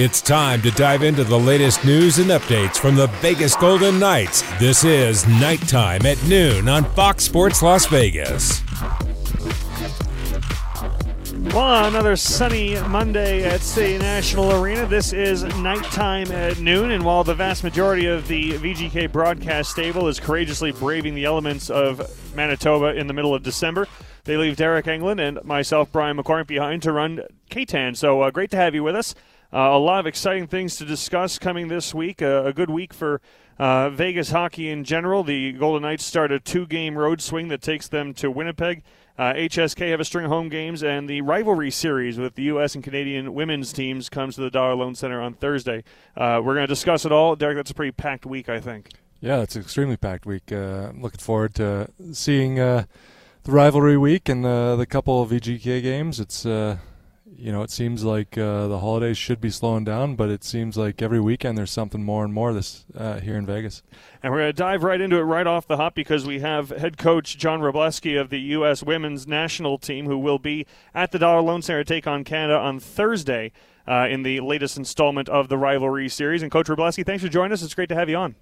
It's time to dive into the latest news and updates from the Vegas Golden Knights. This is Nighttime at noon on Fox Sports Las Vegas. Well, another sunny Monday at City National Arena. This is nighttime at noon, and while the vast majority of the VGK broadcast stable is courageously braving the elements of Manitoba in the middle of December, they leave Deryk Engelland and myself, Brian McCormick, behind to run K-Tan. So uh, great to have you with us. Uh, a lot of exciting things to discuss coming this week. Uh, a good week for uh, Vegas hockey in general. The Golden Knights start a two game road swing that takes them to Winnipeg. Uh, HSK have a string of home games, and the rivalry series with the U.S. and Canadian women's teams comes to the Dollar Loan Center on Thursday. Uh, we're going to discuss it all. Derek, that's a pretty packed week, I think. Yeah, it's an extremely packed week. Uh, I'm looking forward to seeing the rivalry week and the couple of VGK games. It's you know, it seems like uh, the holidays should be slowing down, but it seems like every weekend there's something more and more this uh, here in Vegas. And we're going to dive right into it right off the hop because we have head coach John Wroblewski of the U.S. Women's National Team who will be at the Dollar Loan Center to take on Canada on Thursday uh, in the latest installment of the rivalry series. And Coach Wroblewski, thanks for joining us. It's great to have you on.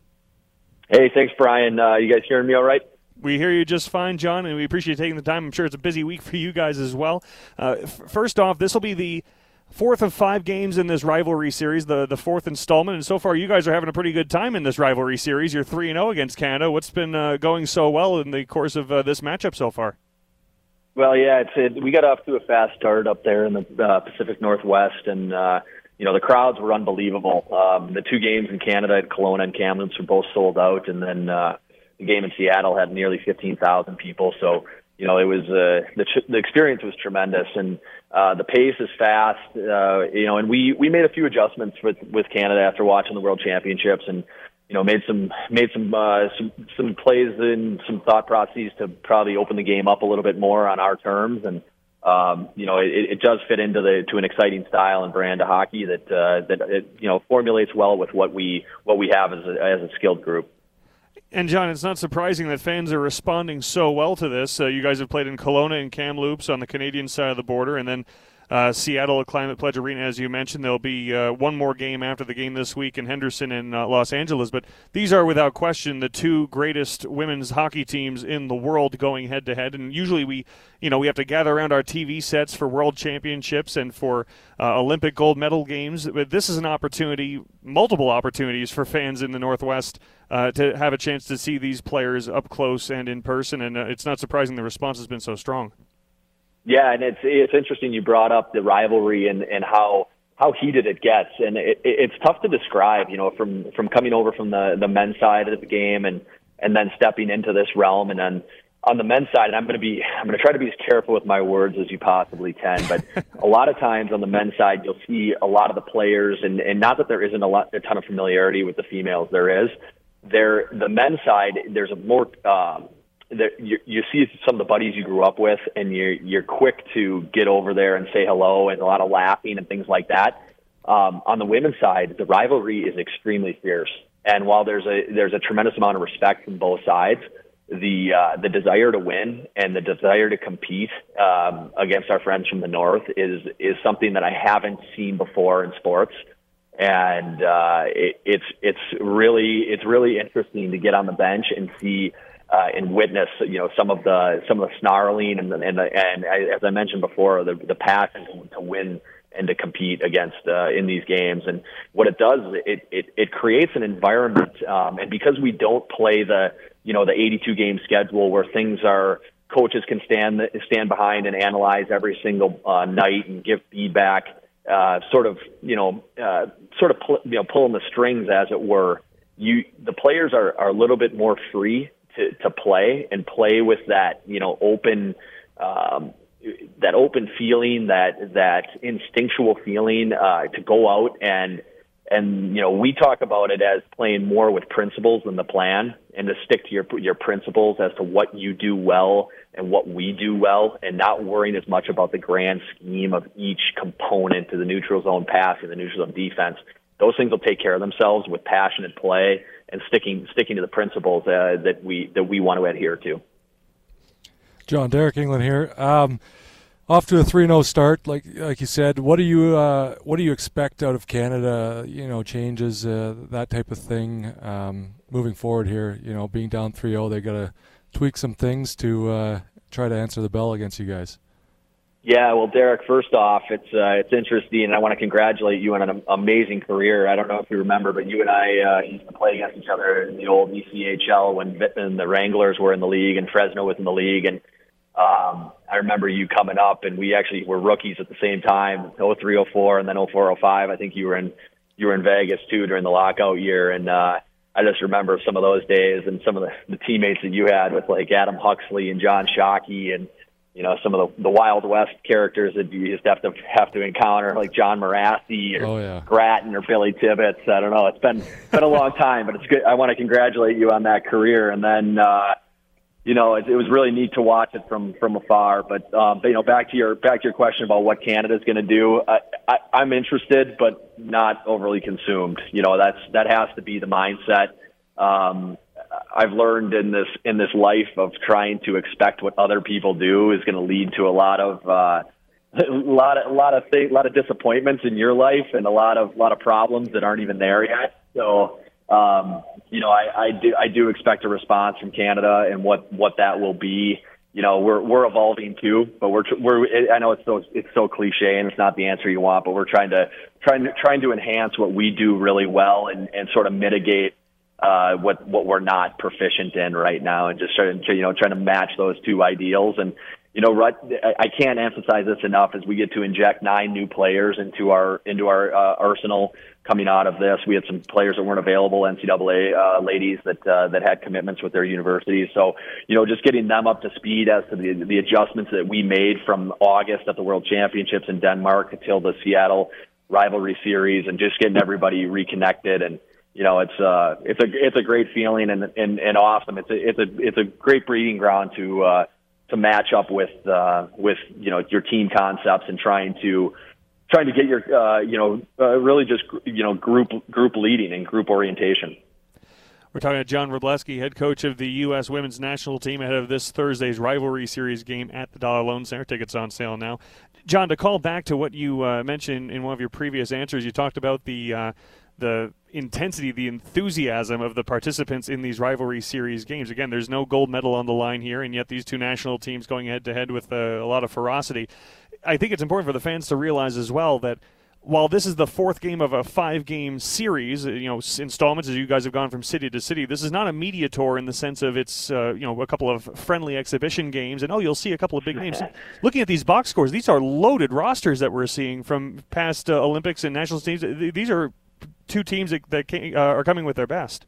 Hey, thanks, Brian. Uh, you guys hearing me all right? We hear you just fine, John, and we appreciate taking the time. I'm sure it's a busy week for you guys as well. Uh, f- first off, this will be the fourth of five games in this rivalry series, the the fourth installment. And so far, you guys are having a pretty good time in this rivalry series. You're three and zero oh against Canada. What's been uh, going so well in the course of uh, this matchup so far? Well, yeah, it's it, we got off to a fast start up there in the uh, Pacific Northwest, and uh, you know the crowds were unbelievable. Um, the two games in Canada at Kelowna and Kamloops were both sold out, and then uh, the game in Seattle had nearly 15,000 people. So, you know, it was uh, the the experience was tremendous, and uh, the pace is fast. Uh, you know, and we we made a few adjustments with with Canada after watching the World Championships, and you know, made some made some uh, some some plays and some thought processes to probably open the game up a little bit more on our terms, and um, you know, it, it does fit into the to an exciting style and brand of hockey that uh, that it, you know formulates well with what we what we have as a, as a skilled group. And John, it's not surprising that fans are responding so well to this. Uh, you guys have played in Kelowna and Kamloops on the Canadian side of the border, and then uh, Seattle at Climate Pledge Arena, as you mentioned. There'll be uh, one more game after the game this week in Henderson and uh, Los Angeles. But these are, without question, the two greatest women's hockey teams in the world going head to head. And usually we, you know, we have to gather around our TV sets for World Championships and for uh, Olympic gold medal games. But this is an opportunity, multiple opportunities for fans in the Northwest uh, to have a chance to see these players up close and in person. And uh, it's not surprising the response has been so strong. Yeah, and it's it's interesting you brought up the rivalry and and how how heated it gets, and it, it's tough to describe. You know, from from coming over from the the men's side of the game and and then stepping into this realm, and then on the men's side, and I'm going to be I'm going to try to be as careful with my words as you possibly can. But a lot of times on the men's side, you'll see a lot of the players, and and not that there isn't a lot a ton of familiarity with the females, there is. There, the men's side, there's a more um, you, you see some of the buddies you grew up with, and you're you're quick to get over there and say hello, and a lot of laughing and things like that. Um, on the women's side, the rivalry is extremely fierce, and while there's a there's a tremendous amount of respect from both sides, the uh, the desire to win and the desire to compete um, against our friends from the north is is something that I haven't seen before in sports, and uh, it, it's it's really it's really interesting to get on the bench and see uh, and witness, you know, some of the some of the snarling and and and as I mentioned before, the the passion to win and to compete against uh, in these games. And what it does, it it, it creates an environment, um, and because we don't play the you know the 82 game schedule where things are coaches can stand stand behind and analyze every single uh, night and give feedback, uh, sort of you know uh, sort of you know pulling the strings as it were. You the players are are a little bit more free to, play and play with that, you know, open, um, that open feeling, that that instinctual feeling uh, to go out and and you know we talk about it as playing more with principles than the plan, and to stick to your your principles as to what you do well and what we do well, and not worrying as much about the grand scheme of each component to the neutral zone passing, the neutral zone defense. Those things will take care of themselves with passionate play and sticking sticking to the principles uh, that we that we want to adhere to. John Deryk Engelland here. Um, off to a 3-0 start like like you said what do you uh, what do you expect out of Canada you know changes uh, that type of thing um, moving forward here you know being down 3-0 they got to tweak some things to uh, try to answer the bell against you guys yeah, well, Derek. First off, it's uh, it's interesting, and I want to congratulate you on an amazing career. I don't know if you remember, but you and I uh, used to play against each other in the old ECHL when and the Wranglers were in the league and Fresno was in the league, and um, I remember you coming up, and we actually were rookies at the same time, 03, 04, and then 04, 05. I think you were in you were in Vegas too during the lockout year, and uh, I just remember some of those days and some of the, the teammates that you had with like Adam Huxley and John Shockey and you know some of the the Wild West characters that you just have to have to encounter, like John Morassi or oh, yeah. Gratton or Billy Tibbetts. I don't know. It's been been a long time, but it's good. I want to congratulate you on that career, and then. uh you know, it, it was really neat to watch it from from afar. But, um, but you know, back to your back to your question about what Canada's going to do. I, I, I'm interested, but not overly consumed. You know, that's that has to be the mindset. Um, I've learned in this in this life of trying to expect what other people do is going to lead to a lot of uh, a lot of a lot of things, a lot of disappointments in your life, and a lot of a lot of problems that aren't even there yet. So, um, you know, I, I do I do expect a response from Canada, and what what that will be. You know, we're we're evolving too, but we're we're. I know it's so it's so cliche, and it's not the answer you want, but we're trying to trying to trying to enhance what we do really well, and and sort of mitigate uh, what what we're not proficient in right now, and just trying to you know trying to match those two ideals. And you know, Rut, I can't emphasize this enough as we get to inject nine new players into our into our uh, arsenal coming out of this. We had some players that weren't available, NCAA uh, ladies that uh, that had commitments with their universities. So you know, just getting them up to speed as to the the adjustments that we made from August at the World Championships in Denmark until the Seattle rivalry series, and just getting everybody reconnected and you know, it's uh, it's a it's a great feeling and and, and awesome. It's a it's a it's a great breeding ground to uh, to match up with uh, with you know your team concepts and trying to trying to get your uh, you know uh, really just you know group group leading and group orientation. We're talking to John Wroblewski, head coach of the U.S. women's national team, ahead of this Thursday's rivalry series game at the Dollar Loan Center. Tickets on sale now. John, to call back to what you uh, mentioned in one of your previous answers, you talked about the uh, the intensity, the enthusiasm of the participants in these rivalry series games. Again, there's no gold medal on the line here, and yet these two national teams going head to head with uh, a lot of ferocity. I think it's important for the fans to realize as well that while this is the fourth game of a five game series, uh, you know, installments as you guys have gone from city to city, this is not a media tour in the sense of it's, uh, you know, a couple of friendly exhibition games and, oh, you'll see a couple of big names. Looking at these box scores, these are loaded rosters that we're seeing from past uh, Olympics and national teams. These are two teams that, that came, uh, are coming with their best.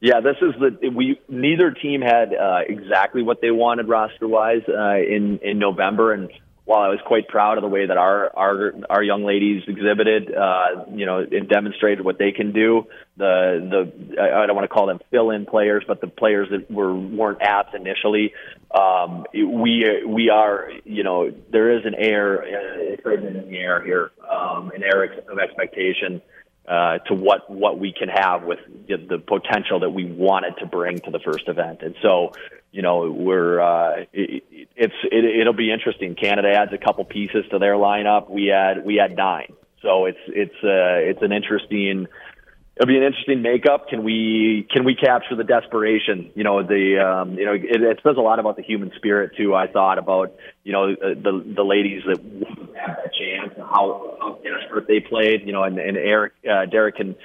Yeah, this is the we neither team had uh, exactly what they wanted roster wise uh, in in November, and while I was quite proud of the way that our our our young ladies exhibited, uh, you know, and demonstrated what they can do, the the I don't want to call them fill in players, but the players that were weren't apt initially, um, we we are you know there is an air uh, in the air here, um, an air of expectation uh, to what what we can have with the, the potential that we wanted to bring to the first event. And so, you know, we're uh, it, it's it, it'll be interesting. Canada adds a couple pieces to their lineup. We had we had nine, so it's it's uh, it's an interesting it'll be an interesting makeup. Can we can we capture the desperation? You know, the um, you know it, it says a lot about the human spirit too. I thought about you know uh, the the ladies that how, desperate they played. You know, and, and Eric uh, Derek can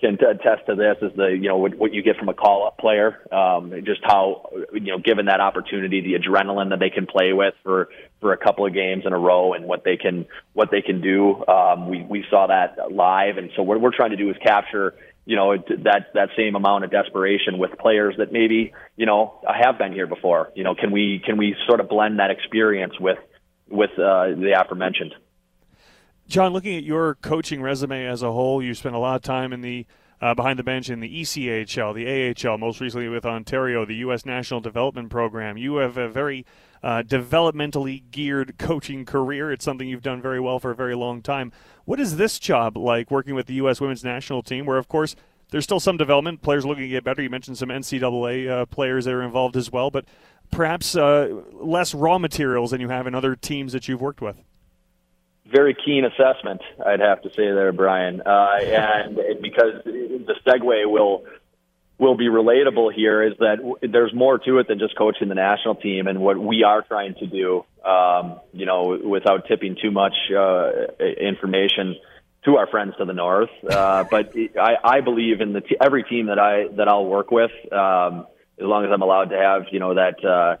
can attest to this is the you know what, what you get from a call up player. Um just how you know given that opportunity the adrenaline that they can play with for for a couple of games in a row and what they can what they can do. Um we we saw that live. And so what we're trying to do is capture you know that that same amount of desperation with players that maybe you know have been here before. You know can we can we sort of blend that experience with with uh the aforementioned John, looking at your coaching resume as a whole, you spent a lot of time in the uh, behind the bench in the ECHL, the AHL, most recently with Ontario, the U.S. National Development Program. You have a very uh, developmentally geared coaching career. It's something you've done very well for a very long time. What is this job like working with the U.S. Women's National Team, where, of course, there's still some development. Players looking to get better. You mentioned some NCAA uh, players that are involved as well. But perhaps uh, less raw materials than you have in other teams that you've worked with? Very keen assessment, I'd have to say there, Brian, uh, and because the segue will will be relatable here is that there's more to it than just coaching the national team and what we are trying to do. Um, you know, without tipping too much uh, information to our friends to the north. Uh, but I, I believe in the t- every team that I that I'll work with, um, as long as I'm allowed to have you know that uh,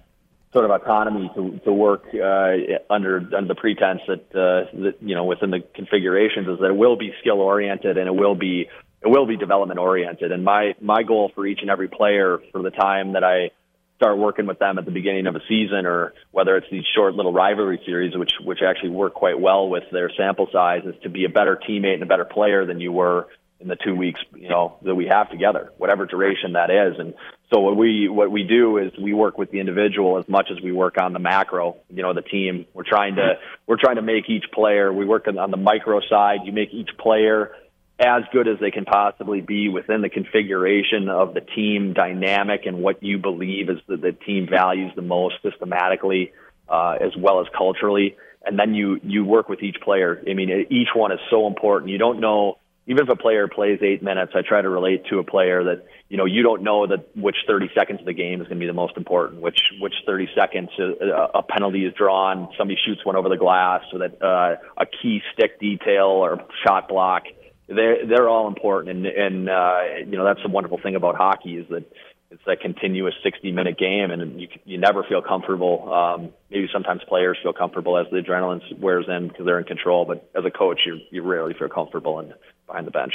sort of autonomy to to work uh, under under the pretense that uh, that you know within the configurations is that it will be skill oriented and it will be it will be development oriented. And my my goal for each and every player for the time that I start working with them at the beginning of a season or whether it's these short little rivalry series which which actually work quite well with their sample size is to be a better teammate and a better player than you were in the two weeks you know that we have together whatever duration that is and so what we what we do is we work with the individual as much as we work on the macro you know the team we're trying to we're trying to make each player we work on the micro side you make each player as good as they can possibly be within the configuration of the team dynamic and what you believe is the, the team values the most systematically uh, as well as culturally. And then you you work with each player. I mean, each one is so important. You don't know even if a player plays eight minutes. I try to relate to a player that you know you don't know that which 30 seconds of the game is going to be the most important. Which which 30 seconds a, uh, a penalty is drawn, somebody shoots one over the glass, so that uh, a key stick detail or shot block they're they're all important, and and uh, you know that's the wonderful thing about hockey is that it's that continuous 60 minute game, and you you never feel comfortable. Um, maybe sometimes players feel comfortable as the adrenaline wears in because they're in control, but as a coach, you you rarely feel comfortable in, behind the bench.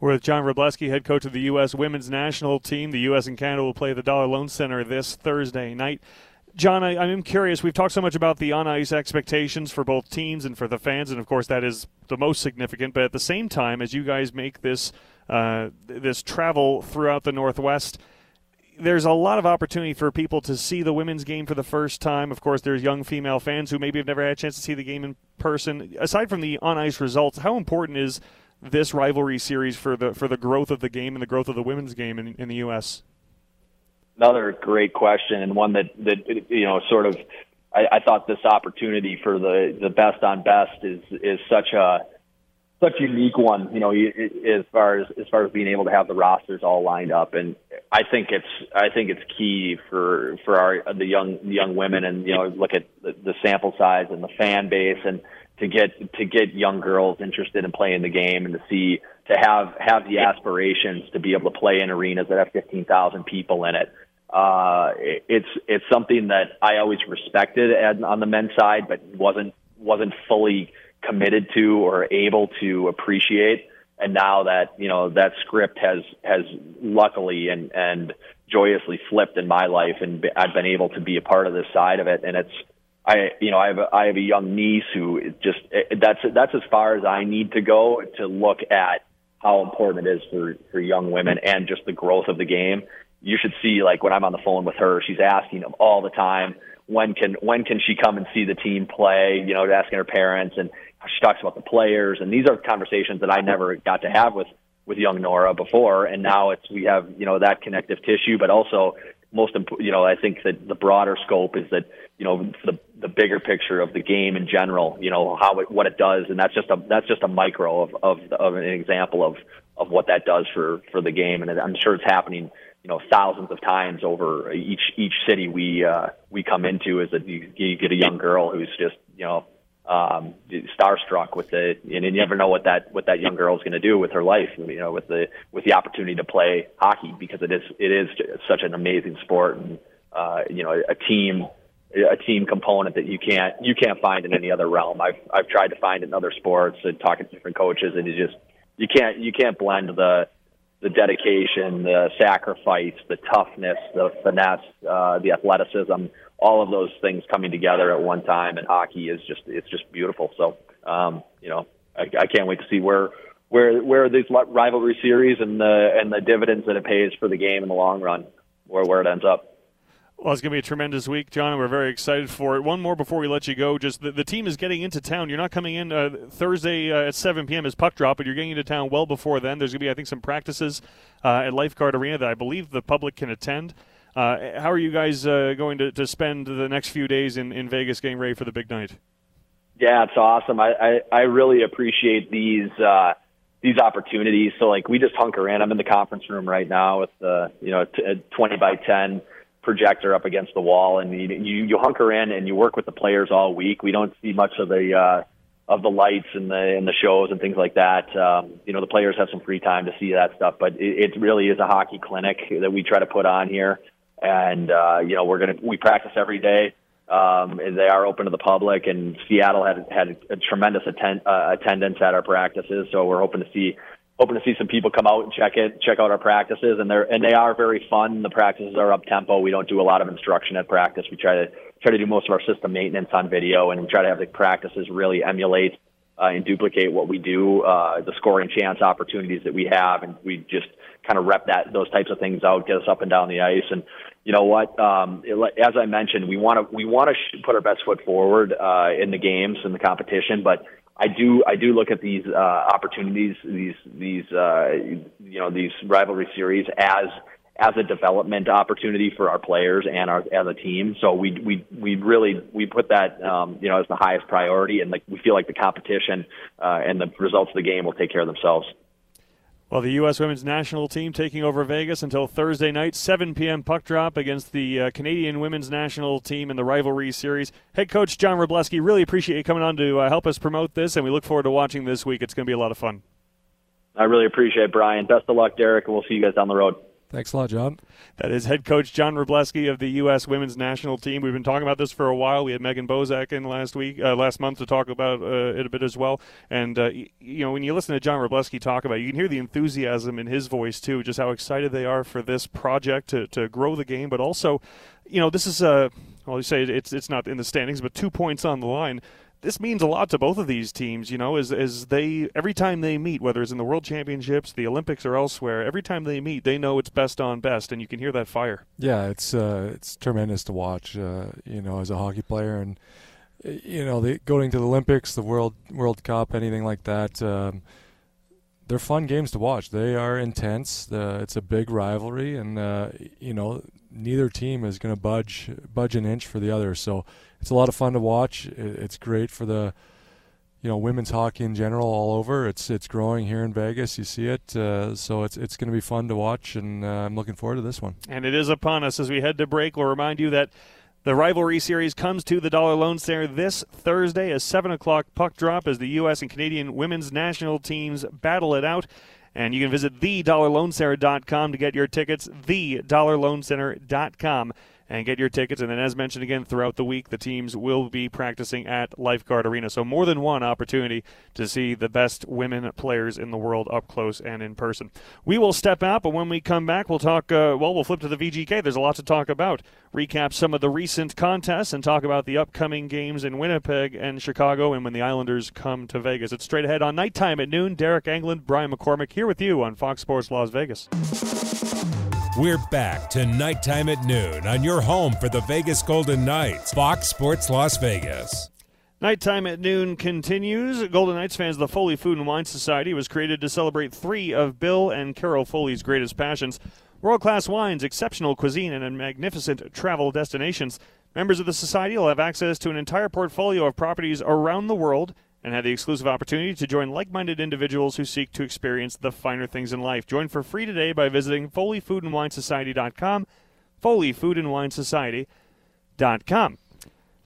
We're with John Wroblewski, head coach of the U.S. women's national team. The U.S. and Canada will play the Dollar Loan Center this Thursday night. John, I, am curious. We've talked so much about the on ice expectations for both teams and for the fans, and of course that is the most significant. But at the same time, as you guys make this uh, this travel throughout the Northwest, there's a lot of opportunity for people to see the women's game for the first time. Of course, there's young female fans who maybe have never had a chance to see the game in person. Aside from the on ice results, how important is this rivalry series for the for the growth of the game and the growth of the women's game in, in the U.S.? another great question and one that that you know sort of I, I thought this opportunity for the the best on best is is such a such a unique one, you know, as far as as far as being able to have the rosters all lined up, and I think it's I think it's key for for our the young the young women, and you know, look at the, the sample size and the fan base, and to get to get young girls interested in playing the game, and to see to have have the aspirations to be able to play in arenas that have fifteen thousand people in it. Uh, it's it's something that I always respected on the men's side, but wasn't wasn't fully committed to or able to appreciate. And now that you know that script has has luckily and and joyously flipped in my life, and I've been able to be a part of this side of it, and it's I you know I have a, I have a young niece who just eh, that's that's as far as I need to go to look at how important it is for for young women and just the growth of the game you should see like when I'm on the phone with her, she's asking them all the time when can when can she come and see the team play? You know, asking her parents, and she talks about the players, and these are conversations that I never got to have with with young Nora before, and now it's we have you know that connective tissue, but also most important, you know, I think that the broader scope is that you know the the bigger picture of the game in general, you know how it what it does, and that's just a that's just a micro of of, of an example of of what that does for for the game, and I'm sure it's happening you know thousands of times over each each city we uh, we come into is that you, you get a young girl who's just you know um, starstruck with the and you never know what that what that young girl is going to do with her life you know with the with the opportunity to play hockey because it is it is such an amazing sport and uh, you know a team a team component that you can't you can't find in any other realm. I've I've tried to find in other sports and talking to different coaches and you just you can't you can't blend the the dedication, the sacrifice, the toughness, the finesse, uh, the athleticism, all of those things coming together at one time in hockey is just it's just beautiful. So um, you know, I, I can't wait to see where where where these rivalry series and the and the dividends that it pays for the game in the long run, where where it ends up. Well, it's going to be a tremendous week, John, and we're very excited for it. One more before we let you go. Just the, the team is getting into town. You're not coming in uh, Thursday uh, at 7 p.m. as puck drop, but you're getting into town well before then. There's going to be, I think, some practices uh, at Lifeguard Arena that I believe the public can attend. Uh, how are you guys uh, going to, to spend the next few days in, in Vegas getting ready for the big night? Yeah, it's awesome. I, I, I really appreciate these uh, these opportunities. So like we just hunker in. I'm in the conference room right now with the you know a 20 by 10 projector up against the wall, and you you, you hunker in and you work with the players all week. We don't see much of the uh, of the lights and the and the shows and things like that. Um, you know, the players have some free time to see that stuff, but it, it really is a hockey clinic that we try to put on here. And uh, you know, we're gonna we practice every day. Um, and they are open to the public. And Seattle had had a tremendous attend, uh, attendance at our practices, so we're hoping to see hoping to see some people come out and check it, check out our practices, and they're and they are very fun. The practices are up tempo. We don't do a lot of instruction at practice. We try to try to do most of our system maintenance on video, and we try to have the practices really emulate uh, and duplicate what we do, uh, the scoring chance opportunities that we have, and we just kind of rep that those types of things out, get us up and down the ice, and you know what? Um, as I mentioned, we want to we want to put our best foot forward uh, in the games and the competition, but I do I do look at these uh, opportunities, these these uh, you know these rivalry series as as a development opportunity for our players and our as a team. So we we we really we put that um, you know as the highest priority, and like we feel like the competition uh, and the results of the game will take care of themselves. Well, the U.S. women's national team taking over Vegas until Thursday night, 7 p.m. puck drop against the uh, Canadian women's national team in the rivalry series. Head coach John Wroblewski, really appreciate you coming on to uh, help us promote this, and we look forward to watching this week. It's going to be a lot of fun. I really appreciate it, Brian. Best of luck, Derek, and we'll see you guys down the road. Thanks a lot, John. That is head coach John Wroblewski of the U.S. Women's National Team. We've been talking about this for a while. We had Megan Bozek in last week, uh, last month, to talk about uh, it a bit as well. And uh, you know, when you listen to John Wroblewski talk about, it, you can hear the enthusiasm in his voice too, just how excited they are for this project to to grow the game, but also, you know, this is a well, you say it's it's not in the standings, but two points on the line this means a lot to both of these teams, you know, as as they every time they meet, whether it's in the World Championships, the Olympics, or elsewhere, every time they meet, they know it's best on best, and you can hear that fire. Yeah, it's uh, it's tremendous to watch, uh, you know, as a hockey player, and you know, the, going to the Olympics, the World World Cup, anything like that. Um, they're fun games to watch. They are intense. Uh, it's a big rivalry, and uh, you know neither team is going to budge budge an inch for the other. So it's a lot of fun to watch. It's great for the you know women's hockey in general all over. It's it's growing here in Vegas. You see it, uh, so it's it's going to be fun to watch, and uh, I'm looking forward to this one. And it is upon us as we head to break. We'll remind you that. The rivalry series comes to the Dollar Loan Center this Thursday, a 7 o'clock puck drop as the U.S. and Canadian women's national teams battle it out. And you can visit thedollarloancenter.com to get your tickets, thedollarloancenter.com and get your tickets. And then, as mentioned again, throughout the week, the teams will be practicing at Lifeguard Arena. So, more than one opportunity to see the best women players in the world up close and in person. We will step out, but when we come back, we'll talk, uh, well, we'll flip to the VGK. There's a lot to talk about. Recap some of the recent contests and talk about the upcoming games in Winnipeg and Chicago and when the Islanders come to Vegas. It's straight ahead on nighttime at noon. Deryk Engelland, Brian McCormick here with you on Fox Sports Las Vegas. We're back to nighttime at noon on your home for the Vegas Golden Knights, Fox Sports Las Vegas. Nighttime at noon continues. Golden Knights fans, the Foley Food and Wine Society was created to celebrate three of Bill and Carol Foley's greatest passions world class wines, exceptional cuisine, and magnificent travel destinations. Members of the Society will have access to an entire portfolio of properties around the world and have the exclusive opportunity to join like minded individuals who seek to experience the finer things in life. Join for free today by visiting FoleyFoodAndWineSociety.com. FoleyFoodAndWineSociety.com.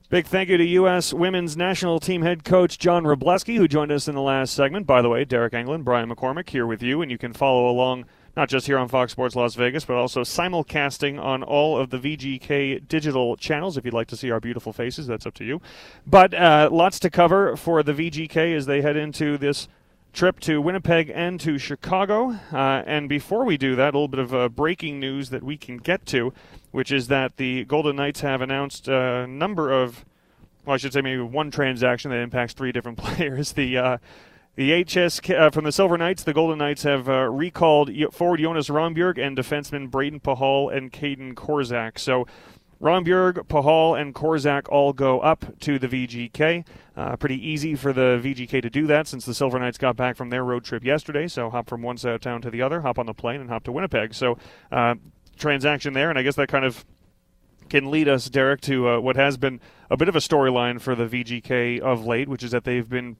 Big thank you to U.S. women's national team head coach John Wroblewski, who joined us in the last segment. By the way, Deryk Engelland, Brian McCormick here with you, and you can follow along not just here on Fox Sports Las Vegas, but also simulcasting on all of the VGK digital channels. If you'd like to see our beautiful faces, that's up to you. But uh, lots to cover for the VGK as they head into this trip to Winnipeg and to Chicago. Uh, and before we do that, a little bit of uh, breaking news that we can get to, which is that the Golden Knights have announced a number of, well, I should say maybe one transaction that impacts three different players. The uh, the HS uh, from the Silver Knights, the Golden Knights have uh, recalled forward Jonas Rondbjerg and defenseman Brayden Pachal and Kaedan Korczak. So Rondbjerg, Pachal, and Korczak all go up to the VGK. Uh, pretty easy for the VGK to do that since the Silver Knights got back from their road trip yesterday. So hop from one side of town to the other, hop on the plane, and hop to Winnipeg. So uh, transaction there, and I guess that kind of can lead us, Derek, to uh, what has been a bit of a storyline for the VGK of late, which is that they've been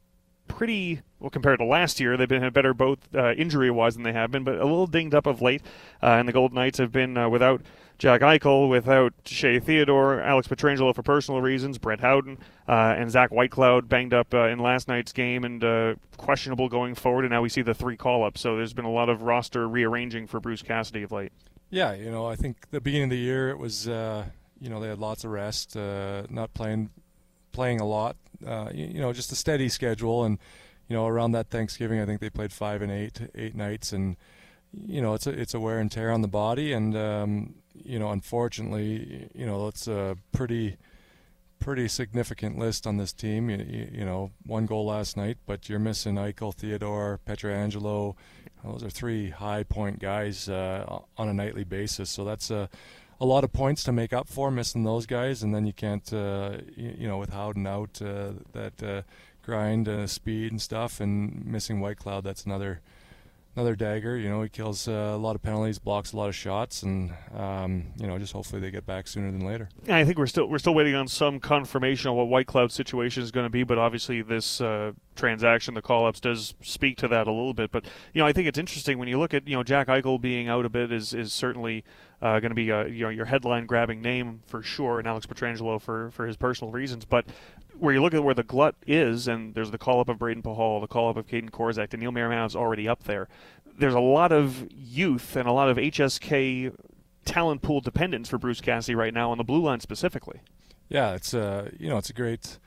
pretty well compared to last year. They've been better both uh, injury wise than they have been, but a little dinged up of late. Uh, and the Golden Knights have been uh, without Jack Eichel, without Shea Theodore, Alex Pietrangelo for personal reasons, Brett Howden, uh, and Zach Whitecloud banged up uh, in last night's game and uh, questionable going forward. And now we see the three call ups. So there's been a lot of roster rearranging for Bruce Cassidy of late. Yeah, you know, I think the beginning of the year it was, you know, they had lots of rest, not playing playing a lot. Uh, you, you, know, just a steady schedule, and you know, around that Thanksgiving, I think they played five and eight, eight nights, and you know, it's a it's a wear and tear on the body, and um, you know, unfortunately, you know, it's a pretty pretty significant list on this team. You, you, you, know, one goal last night, but you're missing Eichel, Theodore, Pietrangelo. Those are three high point guys uh, on a nightly basis. So that's a a lot of points to make up for missing those guys, and then you can't, uh, you, you, know, with Howden out, uh, that uh, grind, uh, speed and stuff, and missing Whitecloud. that's another another dagger. You know, he kills uh, a lot of penalties, blocks a lot of shots, and um, you know, just hopefully they get back sooner than later. I think we're still we're still waiting on some confirmation on what Whitecloud's situation is going to be, but obviously this uh, transaction, the call-ups, does speak to that a little bit. But you know, I think it's interesting when you look at you know Jack Eichel being out a bit is is certainly. Uh, going to be a, you know your headline grabbing name for sure, and Alex Pietrangelo for for his personal reasons. But where you look at where the glut is, and there's the call up of Brayden Pachal, the call up of Kaedan Korczak, Daniil Miromanov's already up there. There's a lot of youth and a lot of HSK talent pool dependence for Bruce Cassidy right now on the blue line specifically. Yeah, it's uh, you know it's a great,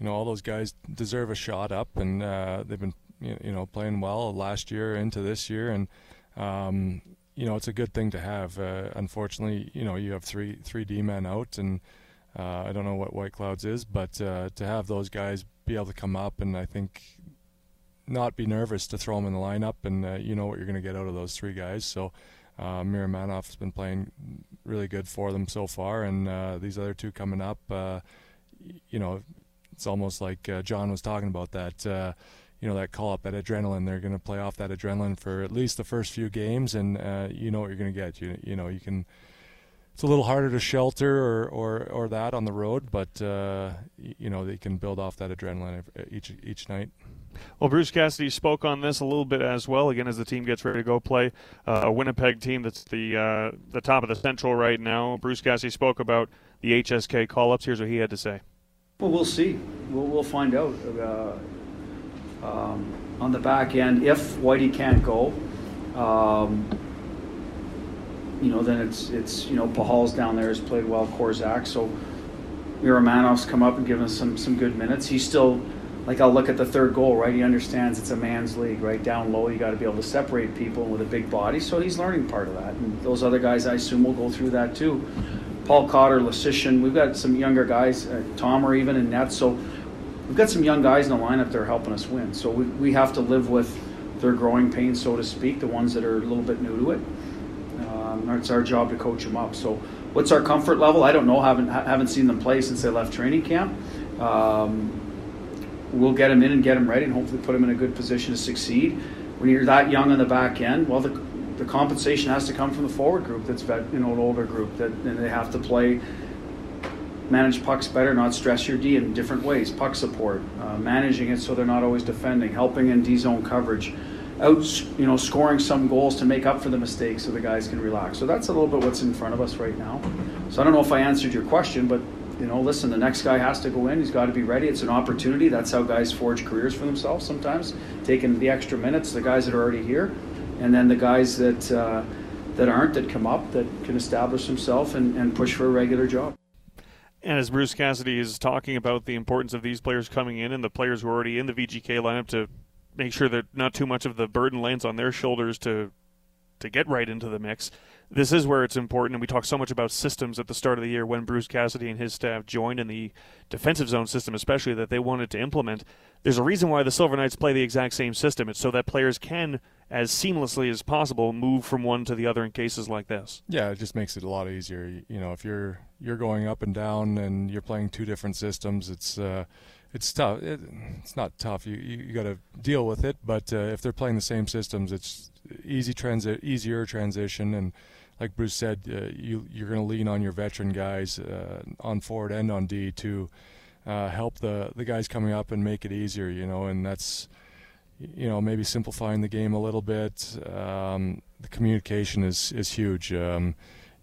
you know all those guys deserve a shot up, and uh, they've been you know playing well last year into this year, and um, you know it's a good thing to have. Uh, unfortunately, you know you have three three D men out, and uh, I don't know what Whitecloud's is, but uh, to have those guys be able to come up and I think not be nervous to throw them in the lineup, and uh, you know what you're going to get out of those three guys. So uh, Miromanov has been playing really good for them so far, and uh, these other two coming up, uh, you know, it's almost like uh, John was talking about that. Uh, you know that call up that adrenaline. They're going to play off that adrenaline for at least the first few games, and uh, you know what you're going to get. You you know you can it's a little harder to shelter or, or, or that on the road, but uh, you know they can build off that adrenaline each each night. Well, Bruce Cassidy spoke on this a little bit as well. Again, as the team gets ready to go play uh, a Winnipeg team that's the uh, the top of the Central right now. Bruce Cassidy spoke about the HSK call-ups. Here's what he had to say. Well, we'll see. We'll, we'll find out uh, um, on the back end if Whitey can't go. Um, you know, then it's it's you know Pachal's down there has played well, Korczak, so Miromanov's come up and given us some some good minutes. He's still like I'll look at the third goal, right? He understands it's a man's league, right? Down low, you got to be able to separate people with a big body. So he's learning part of that, and those other guys, I assume, will go through that too. Paul Cotter, Leschyshyn, we've got some younger guys, uh, Tom or even in net. So we've got some young guys in the lineup that are helping us win. So we, we have to live with their growing pains, so to speak, the ones that are a little bit new to it. Um, it's our job to coach them up. So, what's our comfort level? I don't know. haven't haven't seen them play since they left training camp. Um, we'll get them in and get them ready, and hopefully put them in a good position to succeed. When you're that young on the back end, well, the the compensation has to come from the forward group. That's vet, you know an older group that and they have to play. Manage pucks better, not stress your D in different ways. Puck support, uh, managing it so they're not always defending, helping in D zone coverage out, you know, scoring some goals to make up for the mistakes so the guys can relax. So that's a little bit what's in front of us right now. So I don't know if I answered your question, but you know, listen, the next guy has to go in. He's got to be ready. It's an opportunity. That's how guys forge careers for themselves sometimes, taking the extra minutes, the guys that are already here, and then the guys that uh, that aren't, that come up, that can establish themselves and, and push for a regular job. And as Bruce Cassidy is talking about the importance of these players coming in and the players who are already in the VGK lineup to make sure that not too much of the burden lands on their shoulders to to get right into the mix. This is where it's important, and we talk so much about systems at the start of the year when Bruce Cassidy and his staff joined in the defensive zone system, especially that they wanted to implement. There's a reason why the Silver Knights play the exact same system. It's so that players can, as seamlessly as possible, move from one to the other in cases like this. Yeah, it just makes it a lot easier. You know, if you're you're going up and down and you're playing two different systems, it's uh, it's tough. It, it's not tough. You you, you got to deal with it. But uh, if they're playing the same systems, it's easy transi- easier transition. And like Bruce said, uh, you you're going to lean on your veteran guys uh, on forward and on D to uh, help the the guys coming up and make it easier. You know, and that's you know maybe simplifying the game a little bit. Um, the communication is is huge. Um,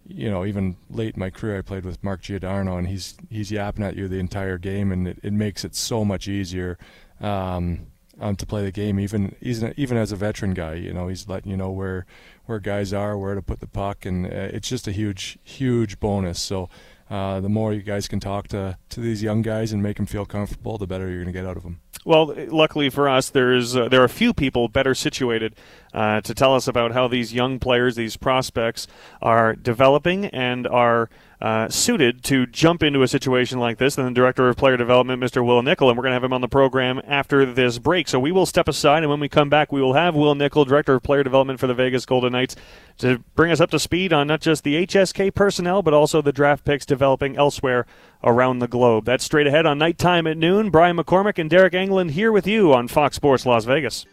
you know, even late in my career, I played with Mark Giordano, and he's he's yapping at you the entire game, and it, it makes it so much easier um, um, to play the game. Even even even as a veteran guy, you know, he's letting you know where where guys are, where to put the puck, and uh, it's just a huge huge bonus. So. Uh, the more you guys can talk to, to these young guys and make them feel comfortable, the better you're going to get out of them. Well, luckily for us, there's uh, there are a few people better situated uh, to tell us about how these young players, these prospects, are developing and are uh, suited to jump into a situation like this than the director of player development, Mr. Wil Nichol, and we're going to have him on the program after this break. So we will step aside, and when we come back, we will have Wil Nichol, director of player development for the Vegas Golden Knights, to bring us up to speed on not just the HSK personnel, but also the draft picks developing elsewhere around the globe. That's straight ahead on nighttime at noon. Brian McCormick and Deryk Engelland here with you on Fox Sports Las Vegas.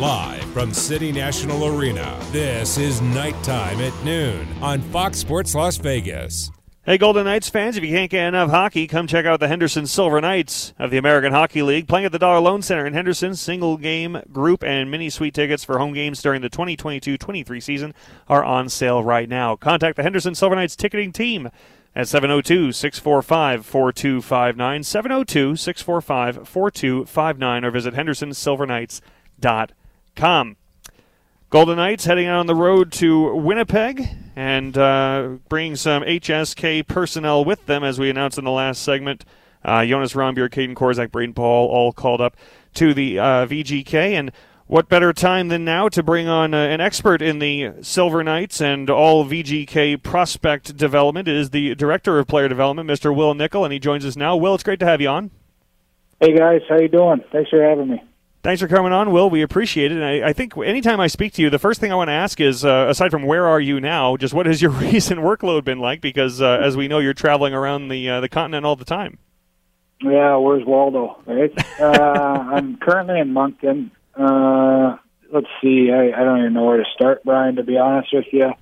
Live from City National Arena, this is Nighttime at Noon on Fox Sports Las Vegas. Hey, Golden Knights fans, if you can't get enough hockey, come check out the Henderson Silver Knights of the American Hockey League playing at the Dollar Loan Center in Henderson. Single game, group, and mini suite tickets for home games during the 2022 23 season are on sale right now. Contact the Henderson Silver Knights ticketing team at 702 645 4259, 702 645 4259, or visit hendersonsilverknights.com com. Golden Knights heading out on the road to Winnipeg and uh, bringing some HSK personnel with them, as we announced in the last segment. Uh, Jonas Rondbjerg, Kaedan Korczak, Brayden Paul, all called up to the uh, VGK. And what better time than now to bring on uh, an expert in the Silver Knights and all VGK prospect development? It is the Director of Player Development, Mr. Wil Nichol, and he joins us now. Will, it's great to have you on. Hey, guys. How you doing? Thanks for having me. Thanks for coming on, Will. We appreciate it. And I, I think anytime I speak to you, the first thing I want to ask is, uh, aside from where are you now, just what has your recent workload been like? Because uh, as we know, you're traveling around the uh, the continent all the time. Yeah, where's Waldo? Right. uh, I'm currently in Moncton. Uh, let's see. I, I don't even know where to start, Brian. To be honest with you,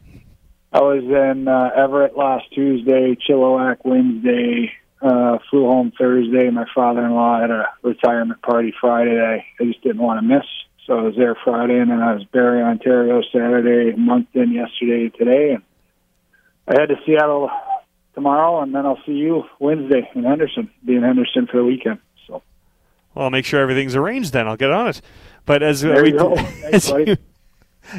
I was in uh, Everett last Tuesday, Chilliwack Wednesday, uh, flew home Thursday. My father-in-law had a retirement party Friday I, I just didn't want to miss. So I was there Friday, and then I was Barrie, Ontario Saturday, and Moncton yesterday, today, and I head to Seattle tomorrow, and then I'll see you Wednesday in Henderson. Be in Henderson for the weekend. So, well, I'll make sure everything's arranged. Then I'll get on it. But as there we. Thanks, as you,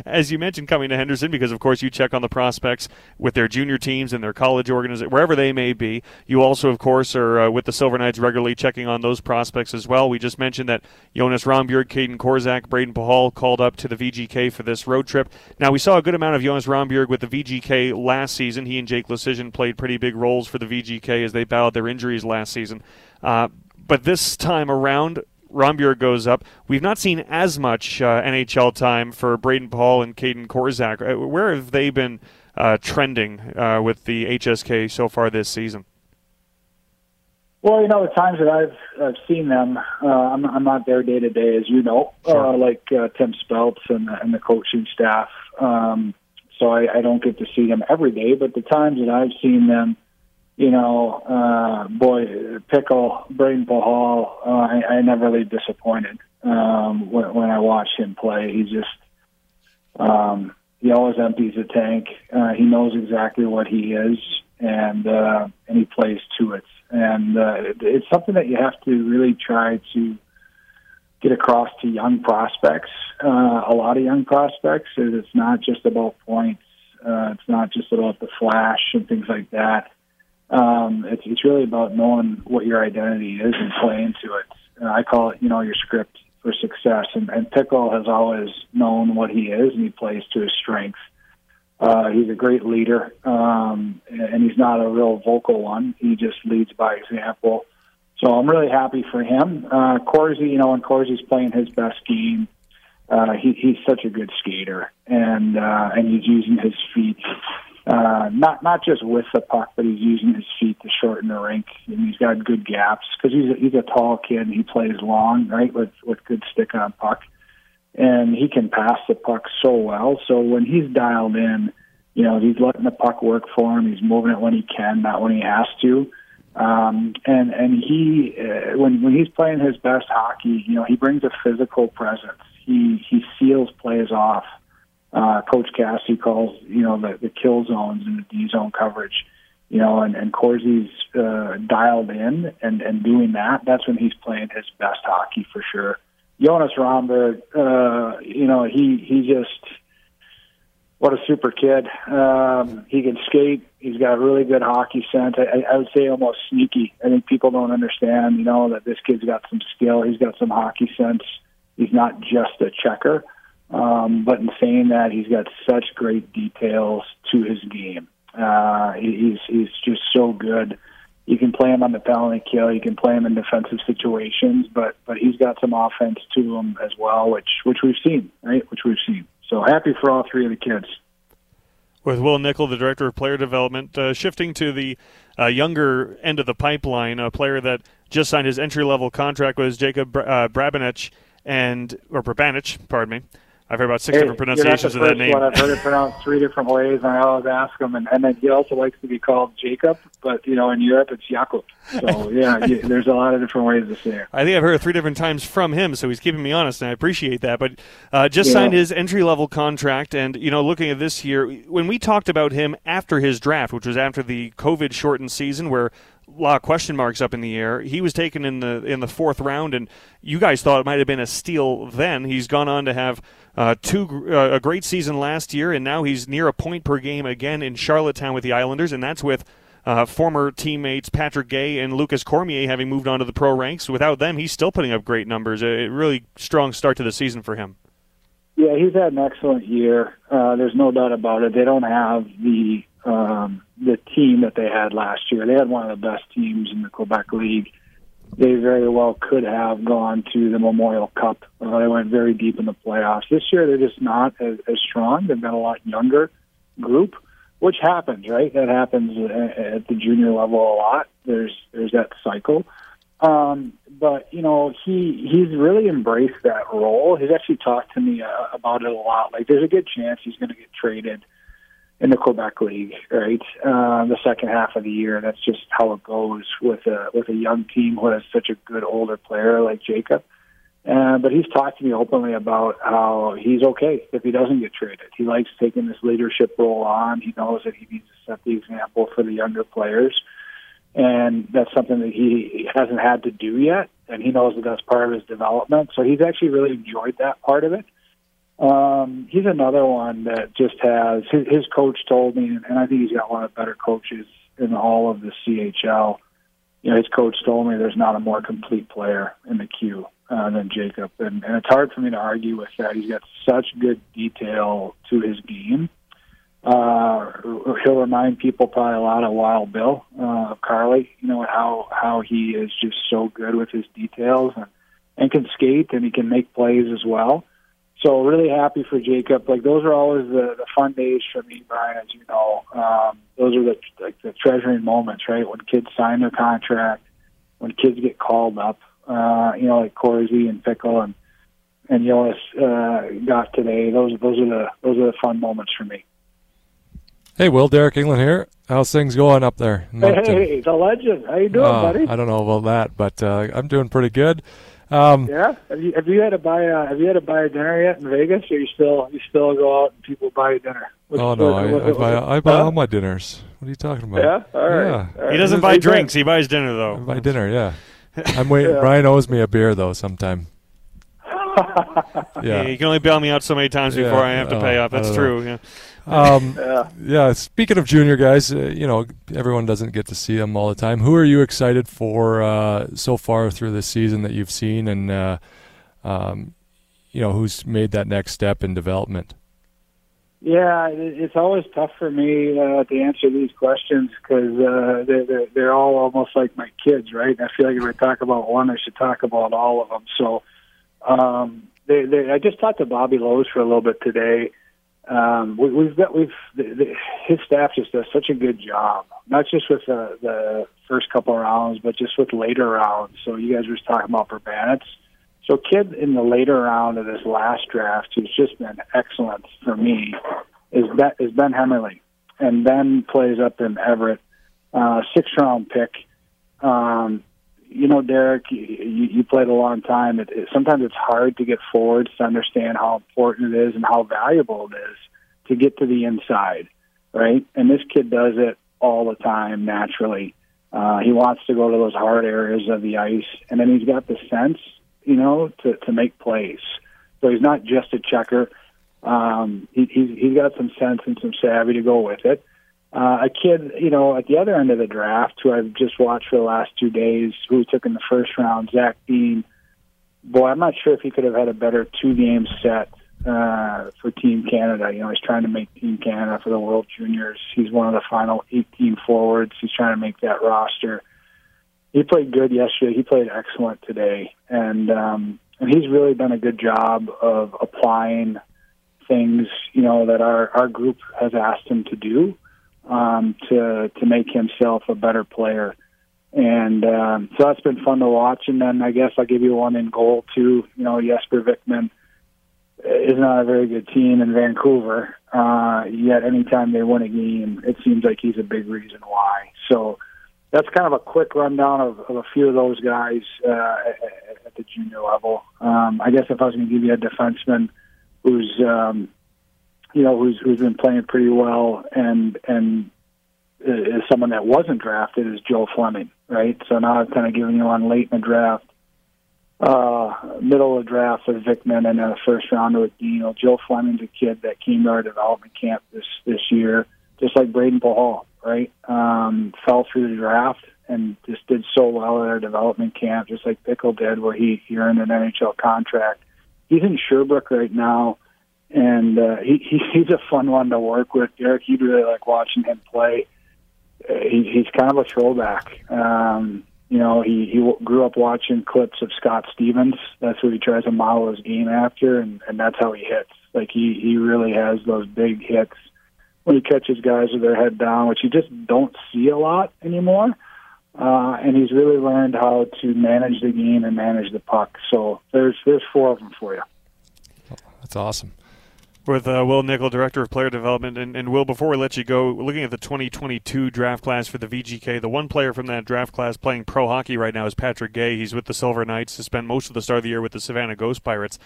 as you mentioned, coming to Henderson because, of course, you check on the prospects with their junior teams and their college organization, wherever they may be. You also, of course, are uh, with the Silver Knights regularly checking on those prospects as well. We just mentioned that Jonas Rondbjerg, Kaedan Korczak, Brayden Pachal called up to the VGK for this road trip. Now, we saw a good amount of Jonas Rondbjerg with the VGK last season. He and Jake Leschyshyn played pretty big roles for the VGK as they battled their injuries last season. Uh, but this time around, Rondbjerg goes up. We've not seen as much uh, NHL time for Brayden Paul and Kaedan Korczak. Uh, where have they been uh, trending uh, with the HSK so far this season? Well, you know, the times that I've, I've seen them, uh, I'm, I'm not there day to day, as you know, sure. uh, like uh, Tim Speltz and, and the coaching staff. Um, so I, I don't get to see them every day, but the times that I've seen them, you know, uh, boy, Pickle, Brayden Pachal, uh, I, I never leave disappointed um, when, when I watch him play. He's just, um, he always empties the tank. Uh, he knows exactly what he is, and uh, and he plays to it. And uh, it, it's something that you have to really try to get across to young prospects. Uh, a lot of young prospects is it's not just about points. Uh, it's not just about the flash and things like that um, it's it's really about knowing what your identity is and playing to it. Uh, I call it, you know, your script for success. And, and Pickle has always known what he is, and he plays to his strengths. Uh, he's a great leader, um, and he's not a real vocal one. He just leads by example. So I'm really happy for him. Uh, Corsi, you know, when Corsi's playing his best game, uh, he, he's such a good skater, and uh, and he's using his feet uh, not not just with the puck, but he's using his feet to shorten the rink, and he's got good gaps because he's a, he's a tall kid. and He plays long, right, with with good stick on puck, and he can pass the puck so well. So when he's dialed in, you know, he's letting the puck work for him. He's moving it when he can, not when he has to. Um, and and he uh, when when he's playing his best hockey, you know, he brings a physical presence. He he seals plays off. Uh, Coach Cassie calls you know the the kill zones and the D zone coverage. You know, and and Corsi's uh, dialed in and and doing that. That's when he's playing his best hockey for sure. Jonas Rondbjerg, uh, you know, he he just what a super kid. Um, he can skate. He's got really good hockey sense. I, I would say almost sneaky. I think people don't understand, you know, that this kid's got some skill. He's got some hockey sense. He's not just a checker. Um, but in saying that, he's got such great details to his game. Uh, he's he's just so good. You can play him on the penalty kill. You can play him in defensive situations, but but he's got some offense to him as well, which which we've seen, right? Which we've seen. So happy for all three of the kids. With Wil Nichol, the director of player development, uh, shifting to the uh, younger end of the pipeline, a player that just signed his entry level contract was Jacob uh, Brabenich and or Brabanich, pardon me. I've heard about six hey, different pronunciations of that name. One. I've heard it pronounced three different ways, and I always ask him. And, and then he also likes to be called Jacob, but you know, in Europe it's Jakob. So yeah, you, there's a lot of different ways to say it. I think I've heard it three different times from him, so he's keeping me honest, and I appreciate that. But uh, just yeah. signed his entry level contract, and you know, looking at this year, when we talked about him after his draft, which was after the COVID shortened season, where a lot of question marks up in the air. He was taken in the in the fourth round, and you guys thought it might have been a steal. Then he's gone on to have uh, two uh, a great season last year, and now he's near a point per game again in Charlottetown with the Islanders, and that's with uh, former teammates Patrick Guay and Lucas Cormier having moved on to the pro ranks. Without them, he's still putting up great numbers. A really strong start to the season for him. Yeah, he's had an excellent year. Uh, there's no doubt about it. They don't have the um, the team that they had last year. They had one of the best teams in the Quebec League. They very well could have gone to the Memorial Cup. Uh, they went very deep in the playoffs. This year, they're just not as, as strong. They've got a lot younger group, which happens, right? That happens at the junior level a lot. There's there's that cycle. Um, but you know, he he's really embraced that role. He's actually talked to me uh, about it a lot. Like, there's a good chance he's going to get traded in the Quebec League, right? Uh, the second half of the year. That's just how it goes with a with a young team who has such a good older player like Jacob. Uh, but he's talked to me openly about how he's okay if he doesn't get traded. He likes taking this leadership role on. He knows that he needs to set the example for the younger players, and that's something that he hasn't had to do yet. And he knows that that's part of his development. So he's actually really enjoyed that part of it. Um, he's another one that just has his, his coach told me, and I think he's got one of the better coaches in all of the CHL. You know, his coach told me there's not a more complete player in the queue uh, than Jacob, and, and it's hard for me to argue with that. He's got such good detail to his game. Uh, he'll remind people probably a lot of Wild Bill uh, of Carly. You know how how he is just so good with his details and and can skate and he can make plays as well. So really happy for Jacob. Like those are always the, the fun days for me, Brian. As you know, um, those are the like the treasuring moments, right? When kids sign their contract, when kids get called up. Uh, you know, like Corsi and Pickle and and Jonas uh, got today. Those those are the those are the fun moments for me. Hey, Wil, Deryk Engelland here. How's things going up there? Hey, hey, the legend. How you doing, uh, buddy? I don't know about that, but uh, I'm doing pretty good. Um, yeah. Have you have you had to buy a Have you had to buy a dinner yet in Vegas? Or you still you still go out and people buy a dinner? What's, oh no, what, I, what, I, buy I buy huh? all my dinners. What are you talking about? Yeah. All right. Yeah. All right. He doesn't buy drinks. He buys dinner though. I buy dinner. Yeah. I'm waiting. yeah. Brian owes me a beer though sometime. yeah. yeah. You can only bail me out so many times before yeah. I have to pay off. That's true. Yeah. Um, yeah. yeah. Speaking of junior guys, uh, you know, everyone doesn't get to see them all the time. Who are you excited for uh, so far through the season that you've seen, and uh, um, you know, who's made that next step in development? Yeah, it's always tough for me uh, to answer these questions because uh, they're, they're they're all almost like my kids, right? I feel like if I talk about one, I should talk about all of them. So, um, they, they, I just talked to Bobby Lowes for a little bit today. Um, we, we've got we've the, the, his staff just does such a good job, not just with the, the first couple rounds, but just with later rounds. So you guys were just talking about Verbanets So, kid in the later round of this last draft, who's just been excellent for me, is Ben, is Ben Hemmerling, and Ben plays up in Everett, uh, six round pick. Um, you know, Deryk, you, you played a long time. It, it, sometimes it's hard to get forwards to understand how important it is and how valuable it is to get to the inside, right? And this kid does it all the time naturally. Uh, he wants to go to those hard areas of the ice, and then he's got the sense, you know, to to make plays. So he's not just a checker. Um, he, he's he's got some sense and some savvy to go with it. Uh, a kid, you know, at the other end of the draft, who I've just watched for the last two days, who we took in the first round, Zach Dean. Boy, I'm not sure if he could have had a better two game set uh, for Team Canada. You know, he's trying to make Team Canada for the World Juniors. He's one of the final 18 forwards. He's trying to make that roster. He played good yesterday. He played excellent today, and um, and he's really done a good job of applying things you know that our our group has asked him to do um, to to make himself a better player. And um, so that's been fun to watch. And then I guess I'll give you one in goal too. You know, Jesper Vikman is not a very good team in Vancouver. Uh, yet anytime they win a game, it seems like he's a big reason why. So that's kind of a quick rundown of, of a few of those guys uh, at, at the junior level. Um, I guess if I was going to give you a defenseman who's um, you know, who's who's been playing pretty well and and is someone that wasn't drafted is Joe Fleming, right? So now I've kind of given you on late in the draft, uh, middle of the draft with Vikman, and a first rounder with Dino. Joe Fleming's a kid that came to our development camp this this year, just like Brayden Pachal, right? Um, fell through the draft and just did so well at our development camp, just like Pickle did, where he, he earned an NHL contract. He's in Sherbrooke right now and uh, he, he he's a fun one to work with. Deryk, you'd really like watching him play. Uh, he, he's kind of a throwback. Um, you know, he he grew up watching clips of Scott Stevens. That's what he tries to model his game after, and and that's how he hits. Like he he really has those big hits when he catches guys with their head down, which you just don't see a lot anymore. Uh, and he's really learned how to manage the game and manage the puck. So there's there's four of them for you. That's awesome with uh, Wil Nichol, Director of Player Development. And, and, Wil, before we let you go, looking at the 2022 draft class for the VGK, the one player from that draft class playing pro hockey right now is Patrick Guay. He's with the Silver Knights, has spent most of the start of the year with the Savannah Ghost Pirates.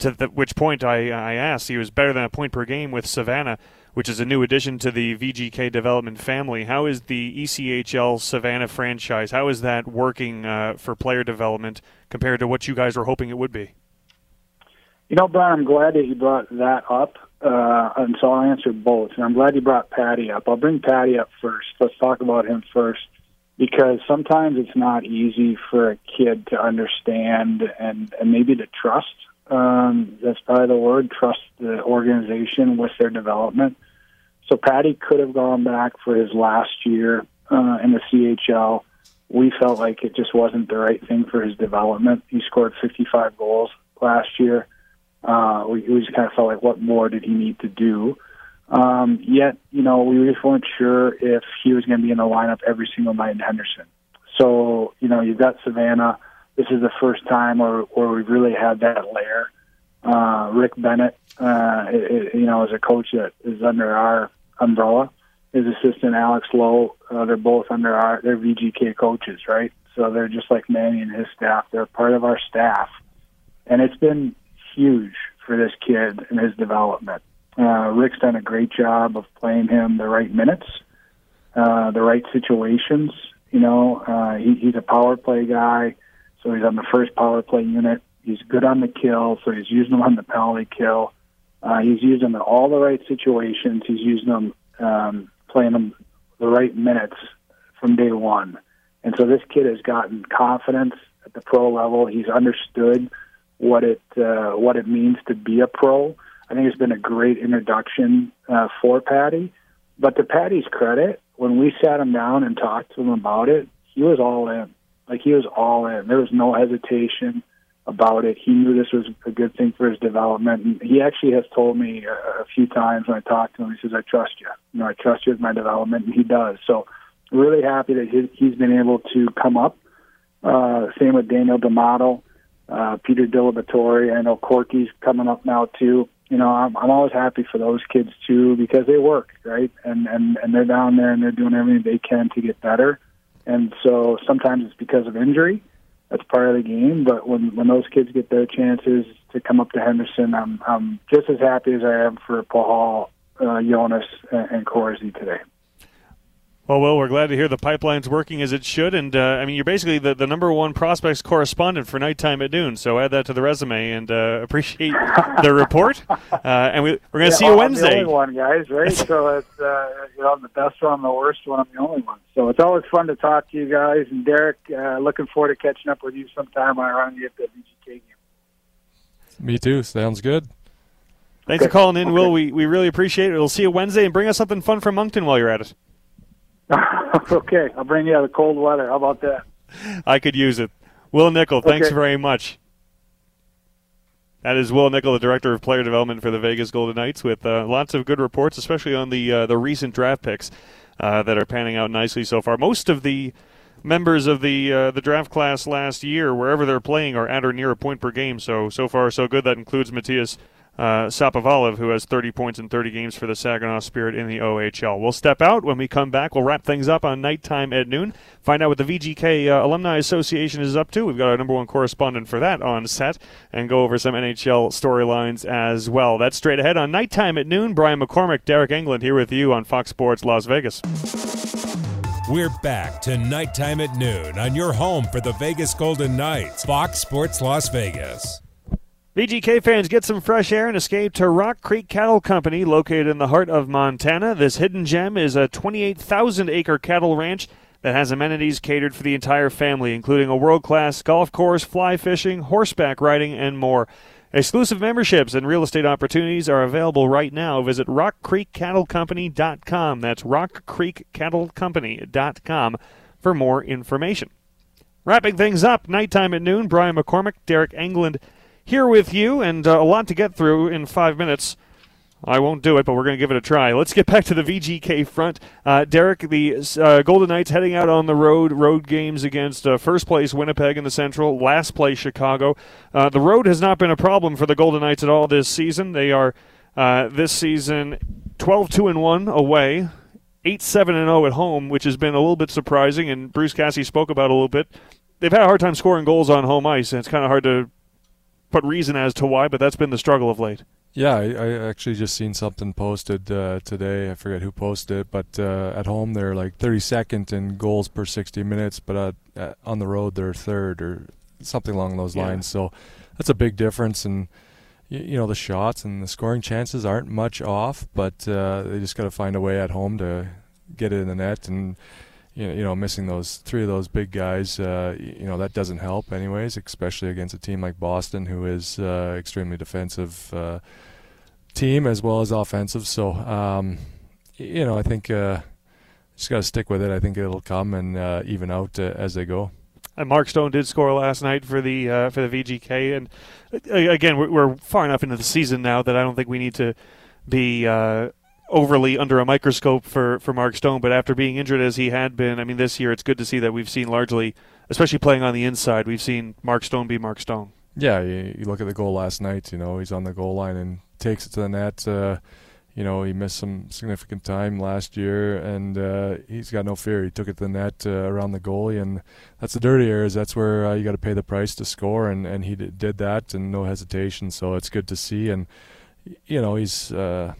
To the, which point I, I asked, he was better than a point per game with Savannah, which is a new addition to the VGK development family. How is the ECHL Savannah franchise? How is that working uh, for player development compared to what you guys were hoping it would be? You know, Brian, I'm glad that you brought that up. Uh, and so I'll answer both. And I'm glad you brought Patty up. I'll bring Patty up first. Let's talk about him first because sometimes it's not easy for a kid to understand and, and maybe to trust. Um, that's probably the word trust the organization with their development. So Patty could have gone back for his last year uh, in the CHL. We felt like it just wasn't the right thing for his development. He scored 55 goals last year. Uh, we, we just kind of felt like, what more did he need to do? Um, yet, you know, we just weren't sure if he was going to be in the lineup every single night in Henderson. So, you know, you've got Savannah. This is the first time where, where we've really had that layer. Uh, Rick Bennett, uh, it, it, you know, is a coach that is under our umbrella. His assistant Alex Lowe, uh, they're both under our they're VGK coaches, right? So they're just like Manny and his staff. They're part of our staff, and it's been huge for this kid and his development. Uh, Rick's done a great job of playing him the right minutes, uh, the right situations. You know, uh, he, he's a power play guy, so he's on the first power play unit. He's good on the kill, so he's using him on the penalty kill. Uh, he's using them in all the right situations. He's using them, um, playing them the right minutes from day one. And so this kid has gotten confidence at the pro level. He's understood what it uh, what it means to be a pro. I think it's been a great introduction uh, for Patty. But to Patty's credit, when we sat him down and talked to him about it, he was all in. Like he was all in. There was no hesitation about it. He knew this was a good thing for his development. And he actually has told me a, few times when I talked to him, he says, "I trust you. You know, I trust you with my development," and he does. So, really happy that he, he's been able to come up. Uh, same with Daniel D'Amato uh, Peter DiLiberatore. I know Corky's coming up now too. You know, I'm, I'm always happy for those kids too because they work right, and and and they're down there and they're doing everything they can to get better. And so sometimes it's because of injury. That's part of the game. But when when those kids get their chances to come up to Henderson, I'm I'm just as happy as I am for Paul uh, Jonas, and, and Corsi today. Well, Wil, we're glad to hear the pipeline's working as it should, and uh, I mean you're basically the, the number one prospects correspondent for nighttime at noon. So add that to the resume and uh, appreciate the report. Uh, and we, are going to yeah, see you well, Wednesday. I'm the only one, guys, right? so it's uh, you know I'm the best one, I'm the worst one, I'm the only one. So it's always fun to talk to you guys. And Deryk, uh, looking forward to catching up with you sometime when I run you at the VGK game. Me too. Sounds good. Thanks Okay. for calling in, Okay. Wil. We, we really appreciate it. We'll see you Wednesday, and bring us something fun from Moncton while you're at it. okay, I'll bring you out of cold weather. How about that? I could use it. Wil Nichol, thanks Okay. very much. That is Wil Nichol, the director of player development for the Vegas Golden Knights, with uh, lots of good reports, especially on the uh, the recent draft picks uh, that are panning out nicely so far. Most of the members of the uh, the draft class last year, wherever they're playing, are at or near a point per game. So so far so good. That includes Matthias uh, Sapovaliv, who has 30 points in 30 games for the Saginaw Spirit in the OHL. We'll step out. When we come back, we'll wrap things up on nighttime at noon. Find out what the VGK uh, Alumni Association is up to. We've got our number one correspondent for that on set and go over some NHL storylines as well. That's straight ahead on nighttime at noon. Brian McCormick, Deryk Engelland here with you on Fox Sports Las Vegas. We're back to nighttime at noon on your home for the Vegas Golden Knights, Fox Sports Las Vegas. VGK fans get some fresh air and escape to Rock Creek Cattle Company, located in the heart of Montana. This hidden gem is a 28,000 acre cattle ranch that has amenities catered for the entire family, including a world class golf course, fly fishing, horseback riding, and more. Exclusive memberships and real estate opportunities are available right now. Visit rockcreekcattlecompany.com. That's rockcreekcattlecompany.com for more information. Wrapping things up, nighttime at noon, Brian McCormick, Deryk Engelland here with you, and uh, a lot to get through in five minutes. I won't do it, but we're going to give it a try. Let's get back to the VGK front. Uh, Deryk, the uh, Golden Knights heading out on the road, road games against uh, first place Winnipeg in the Central, last place Chicago. Uh, the road has not been a problem for the Golden Knights at all this season. They are uh, this season 12 2 and 1 away, 8 7 and 0 at home, which has been a little bit surprising, and Bruce Cassidy spoke about a little bit. They've had a hard time scoring goals on home ice, and it's kind of hard to put reason as to why, but that's been the struggle of late. Yeah, I, I actually just seen something posted uh, today. I forget who posted it, but uh, at home they're like 32nd in goals per 60 minutes, but uh, uh, on the road they're third or something along those Yeah. lines. So that's a big difference, and y- you know the shots and the scoring chances aren't much off, but uh, they just got to find a way at home to get it in the net and. You know, missing those three of those big guys, uh, you know, that doesn't help, anyways. Especially against a team like Boston, who is uh, extremely defensive. Uh, team as well as offensive. So, um, you know, I think uh, just got to stick with it. I think it'll come and uh, even out uh, as they go. And Mark Stone did score last night for the uh, for the VGK, and uh, again, we're, we're far enough into the season now that I don't think we need to be uh, overly under a microscope for, for Mark Stone. But after being injured as he had been, I mean, this year it's good to see that we've seen largely, especially playing on the inside, we've seen Mark Stone be Mark Stone. Yeah, you, you look at the goal last night. You know, he's on the goal line and takes it to the net. Uh, you know, he missed some significant time last year, and uh, he's got no fear. He took it to the net uh, around the goalie, and that's the dirty areas. That's where uh, you got to pay the price to score, and, and he did that, and no hesitation. So it's good to see, and you know, he's uh,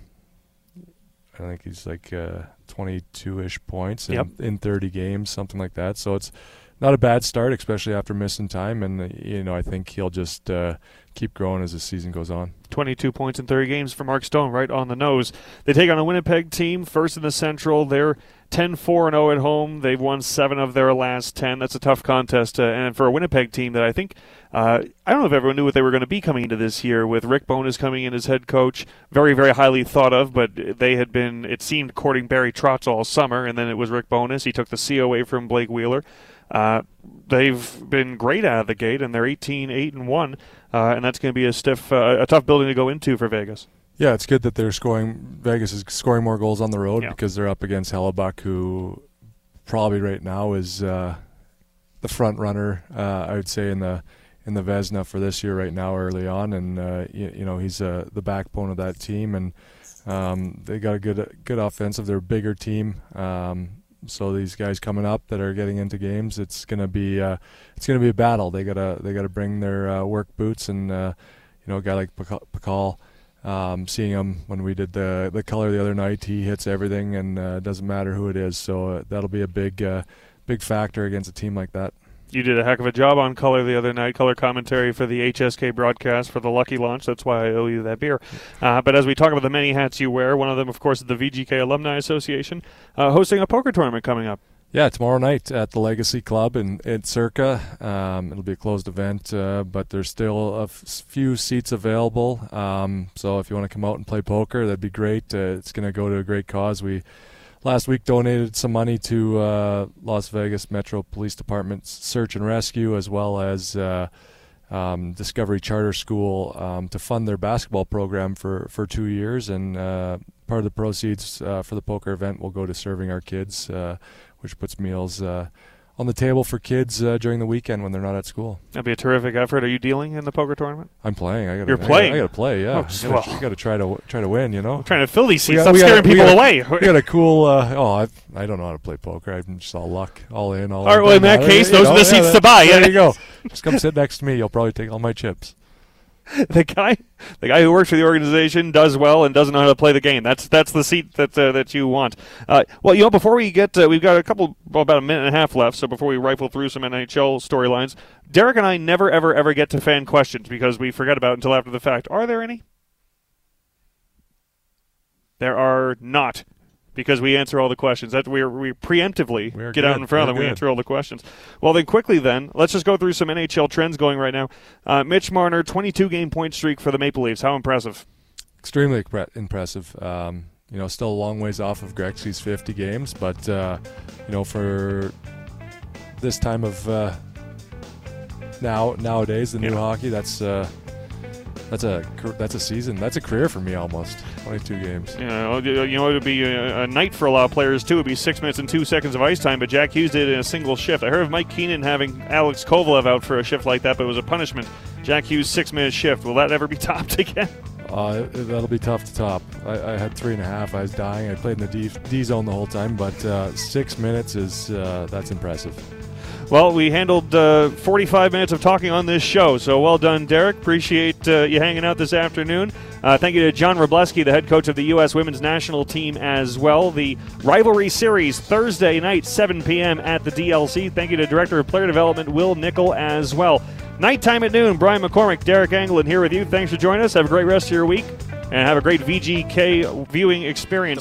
I think he's like uh, 22-ish points in, Yep. in 30 games, something like that. So it's not a bad start, especially after missing time, and uh, you know, I think he'll just uh, keep growing as the season goes on. 22 points in 30 games for Mark Stone, right on the nose. They take on a Winnipeg team, first in the Central. They're 10 4 0 at home. They've won seven of their last 10. That's a tough contest. Uh, and for a Winnipeg team that I think, uh, I don't know if everyone knew what they were going to be coming into this year with Rick Bowness coming in as head coach. Very, very highly thought of, but they had been, it seemed, courting Barry Trotz all summer, and then it was Rick Bowness. He took the C away from Blake Wheeler. Uh, they've been great out of the gate, and they're 18 8 and 1, uh, and that's going to be a stiff, uh, a tough building to go into for Vegas. Yeah, it's good that they're scoring. Vegas is scoring more goals on the road Yeah. because they're up against Hellebuyck, who probably right now is uh, the front runner. Uh, I would say in the in the Vezina for this year right now early on, and uh, you, you, know he's uh, the backbone of that team, and um, they got a good good offensive. They're a bigger team, um, so these guys coming up that are getting into games, it's gonna be uh, it's gonna be a battle. They gotta they gotta bring their uh, work boots, and uh, you know a guy like Pachal. Um, seeing him when we did the the color the other night, he hits everything, and uh, doesn't matter who it is. So uh, that'll be a big uh, big factor against a team like that. You did a heck of a job on color the other night, color commentary for the HSK broadcast for the Lucky Launch. That's why I owe you that beer. Uh, but as we talk about the many hats you wear, one of them, of course, is the VGK Alumni Association, uh, hosting a poker tournament coming up. Yeah, tomorrow night at the Legacy Club in, in Circa. Um, it'll be a closed event, uh, but there's still a f- few seats available. Um, so if you want to come out and play poker, that'd be great. Uh, it's going to go to a great cause. We last week donated some money to uh, Las Vegas Metro Police Department's search and rescue, as well as uh, um, Discovery Charter School um, to fund their basketball program for, for two years. And uh, part of the proceeds uh, for the poker event will go to serving our kids which puts meals uh, on the table for kids uh, during the weekend when they're not at school. That'd be a terrific effort. Are you dealing in the poker tournament? I'm playing. I got. You're playing. I got to play. Yeah. Oh, well. You got to try to try to win. You know. I'm trying to fill these seats. Stop scaring people got, away. We got a cool. Uh, oh, I, I don't know how to play poker. I'm just all luck, all in, all. All right. Well, in that case, those know, are the seats yeah, to buy. There you go. Just come sit next to me. You'll probably take all my chips. the guy, the guy who works for the organization does well and doesn't know how to play the game. That's that's the seat that uh, that you want. Uh, well, you know, before we get, uh, we've got a couple, well, about a minute and a half left. So before we rifle through some NHL storylines, Deryk and I never, ever, ever get to fan questions because we forget about until after the fact. Are there any? There are not because we answer all the questions. That we we preemptively we get good. out in front We're of them. We answer all the questions. Well, then quickly then let's just go through some NHL trends going right now. Uh, Mitch Marner, 22 game point streak for the Maple Leafs. How impressive! Extremely impressive. Um, you know, still a long ways off of Gretzky's 50 games, but uh, you know, for this time of uh, now nowadays, the new hockey, that's uh, that's a that's a season. That's a career for me almost. 22 games. You know, you know, it would be a, a, night for a lot of players too. It'd be six minutes and two seconds of ice time. But Jack Hughes did it in a single shift. I heard of Mike Keenan having Alex Kovalev out for a shift like that, but it was a punishment. Jack Hughes six minute shift. Will that ever be topped again? Uh, that'll be tough to top. I, I, had three and a half. I was dying. I played in the D, D zone the whole time, but uh, six minutes is uh, that's impressive. Well, we handled uh, 45 minutes of talking on this show, so well done, Deryk. Appreciate uh, you hanging out this afternoon. Uh, thank you to John Wroblewski, the head coach of the U.S. women's national team, as well. The rivalry series Thursday night, 7 p.m. at the DLC. Thank you to Director of Player Development Wil Nichol as well. Nighttime at noon, Brian McCormick, Deryk Engelland here with you. Thanks for joining us. Have a great rest of your week and have a great VGK viewing experience.